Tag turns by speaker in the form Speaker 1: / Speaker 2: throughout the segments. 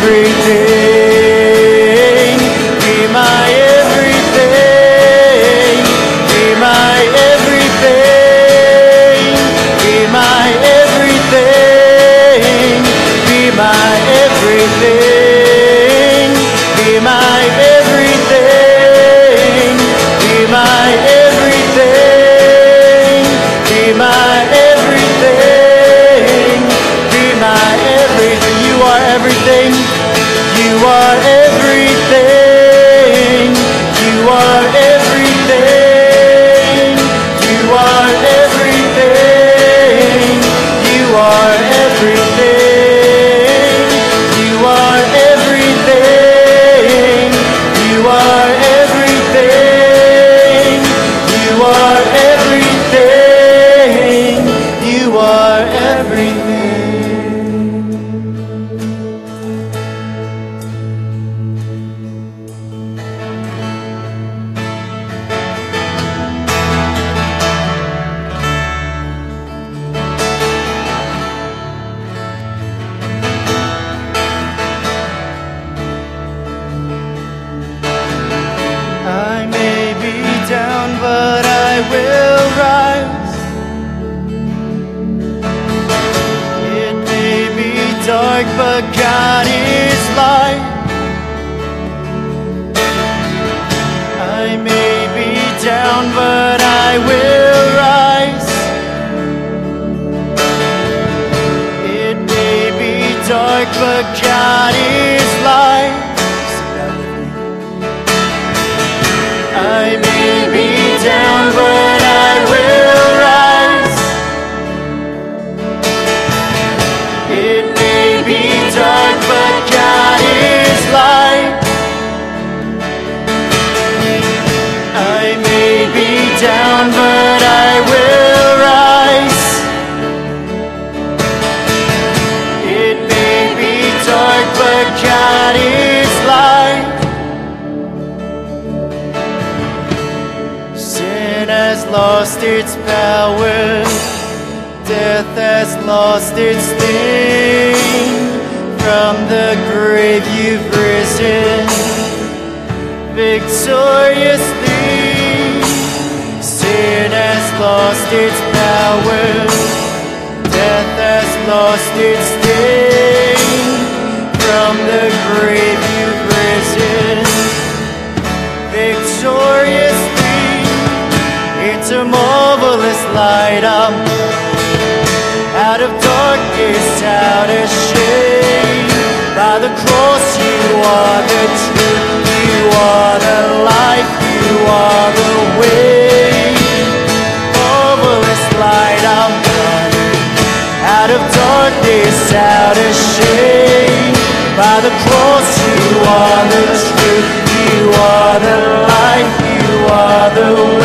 Speaker 1: every day. lost its sting from the grave you've risen victoriously It's a marvelous light up. Out of darkest of shame. by the cross you are the truth you are the life you are the way. the cross, you are the truth, you are the life, you are the way.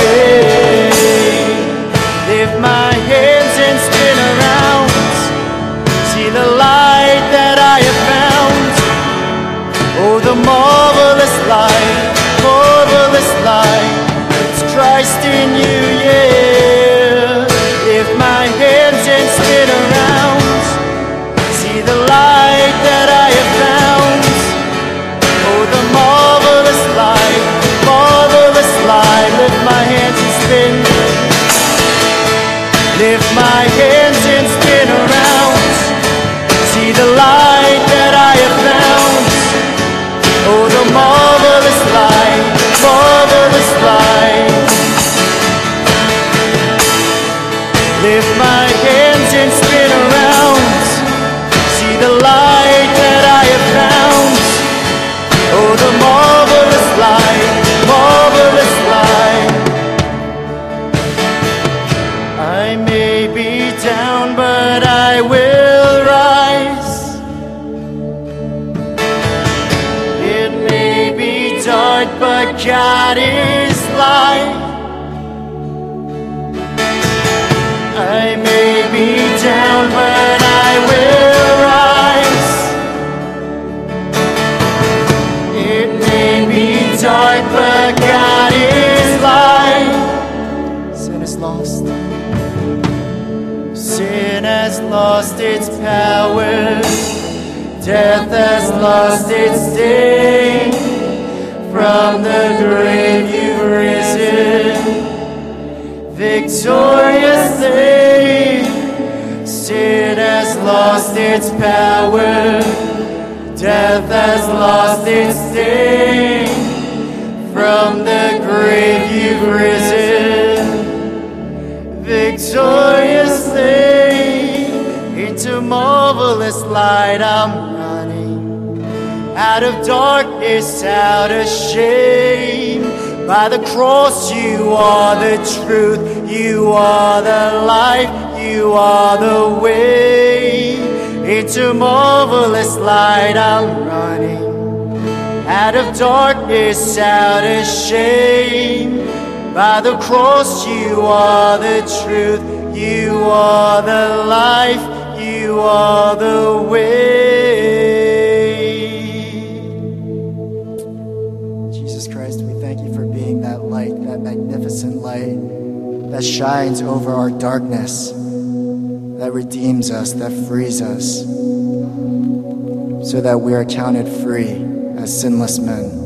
Speaker 1: down, but I will rise. It may be dark, but God is light. Sin is lost. Sin has lost its power. Death has lost its sting. From the grave you've risen, victorious. Thing. Sin has lost its power. Death has lost its sting. From the grave you've risen. Victoriously. Into marvelous light I'm running. Out of darkness, out of shame. By the cross, you are the truth. You are the life. You are the way. Into marvelous light I'm running. Out of darkness, out of shame. By the cross, you are the truth. You are the life. You are the way. Jesus Christ, we thank you for being that light, that magnificent light that shines over our darkness, that redeems us, that frees us, so that we are counted free as sinless men.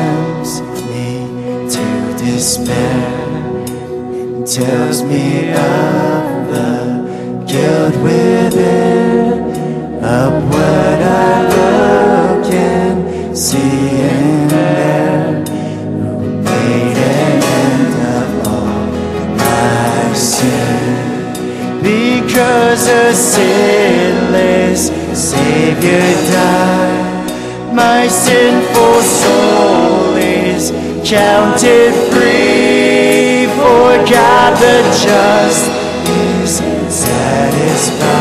Speaker 1: tempts me to despair and tells me of the guilt within. Upward I look and see in there who made an end of all my sin. Because a sinless Savior died, my sinful soul is counted free, for God the just is satisfied.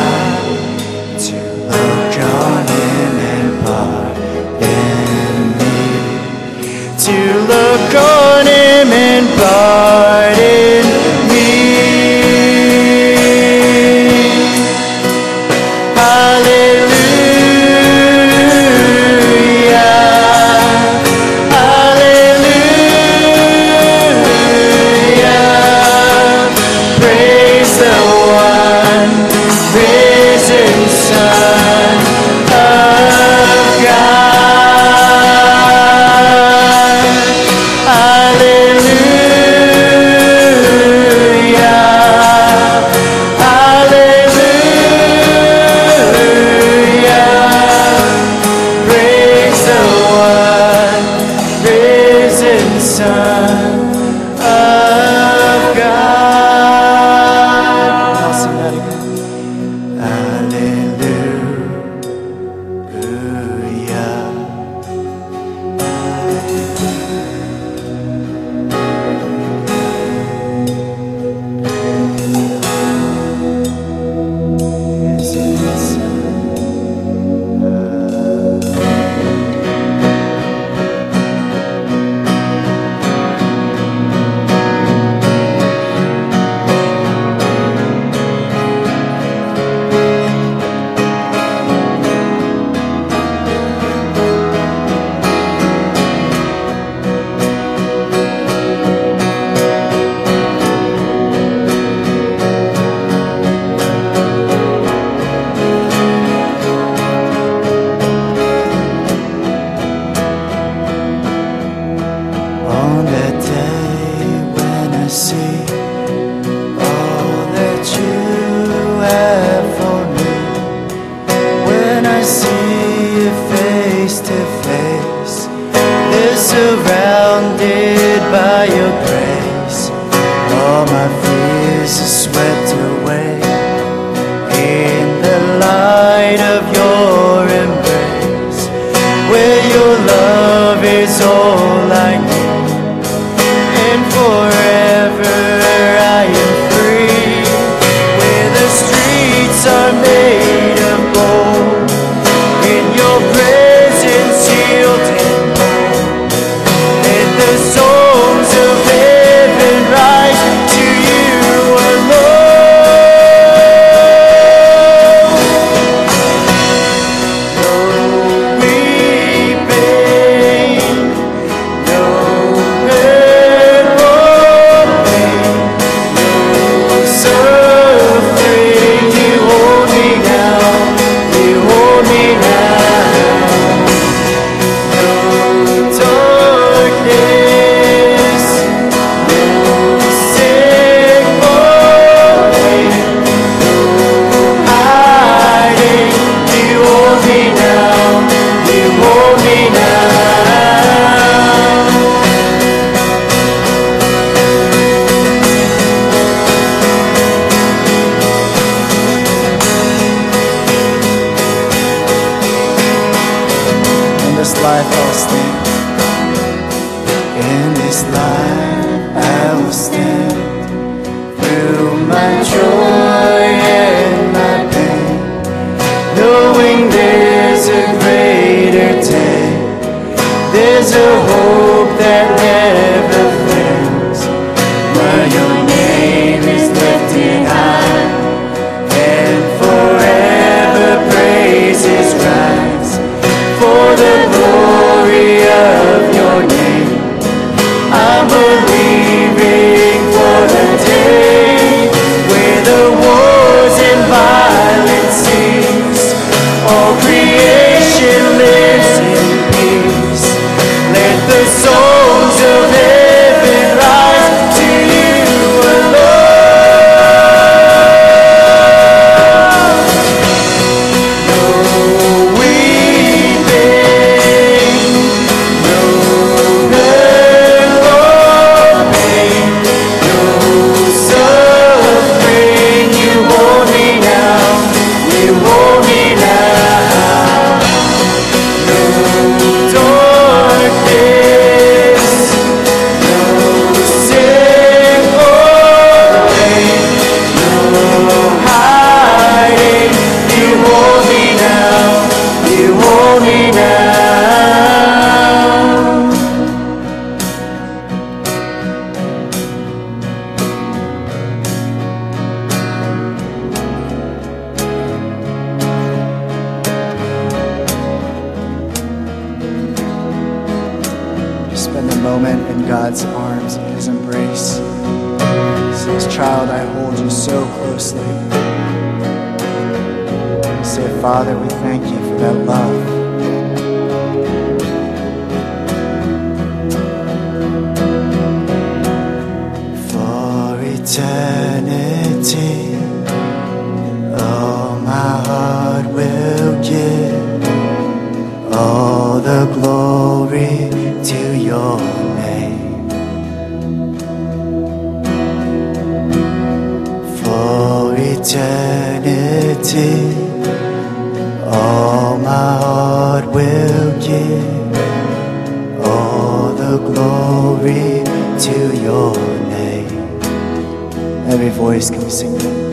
Speaker 1: God's arms and his embrace. Says, Child, I hold you so closely. Say, Father, we thank you for that love. For eternity, oh, my heart will give all the glory to your eternity, all my heart will give all the glory to your name. Every voice can sing that?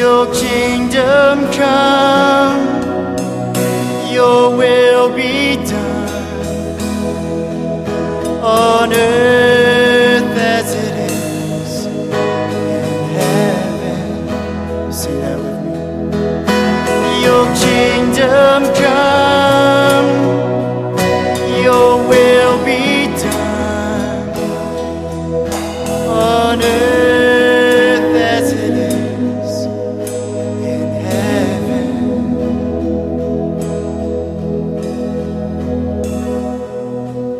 Speaker 1: Your kingdom come, your will be done on earth as it is in heaven. Say that with me. Your kingdom come.